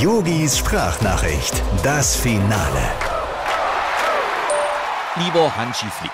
Yogis Sprachnachricht, das Finale. Lieber Hansi Flick,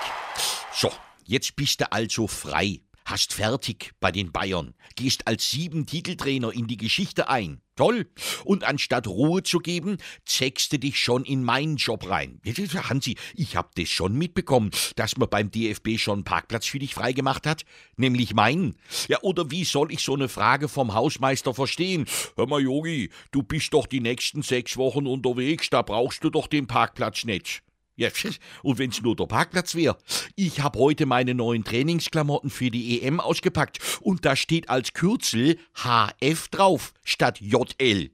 so, jetzt bist du also frei, hast fertig bei den Bayern, gehst als sieben Titeltrainer in die Geschichte ein. Toll. Und anstatt Ruhe zu geben, zeigst du dich schon in meinen Job rein. Hansi, ich hab das schon mitbekommen, dass man beim DFB schon einen Parkplatz für dich freigemacht hat. Nämlich meinen. Ja, oder wie soll ich so eine Frage vom Hausmeister verstehen? Hör mal, Yogi, du bist doch die nächsten sechs Wochen unterwegs, da brauchst du doch den Parkplatz nicht. Ja, und wenn's nur der Parkplatz wäre. Ich hab heute meine neuen Trainingsklamotten für die EM ausgepackt und da steht als Kürzel HF drauf statt JL.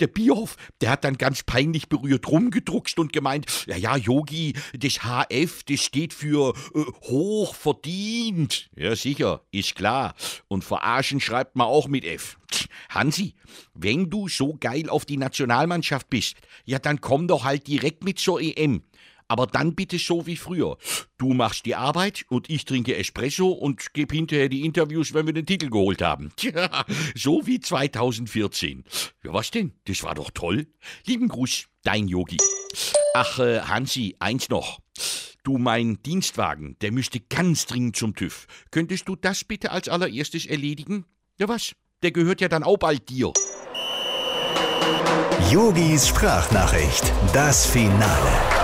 Der, Bierhoff, der hat dann ganz peinlich berührt rumgedruckst und gemeint, ja, ja, Yogi, das HF, das steht für äh, hoch verdient. Ja, sicher, ist klar. Und verarschen schreibt man auch mit F. Hansi, wenn du so geil auf die Nationalmannschaft bist, ja, dann komm doch halt direkt mit zur EM. Aber dann bitte so wie früher. Du machst die Arbeit und ich trinke Espresso und gebe hinterher die Interviews, wenn wir den Titel geholt haben. Tja, so wie 2014. Ja, was denn? Das war doch toll. Lieben Gruß, dein Yogi. Ach, äh, Hansi, eins noch. Du, mein Dienstwagen, der müsste ganz dringend zum TÜV. Könntest du das bitte als allererstes erledigen? Ja, was? Der gehört ja dann auch bald dir. Yogis Sprachnachricht, das Finale.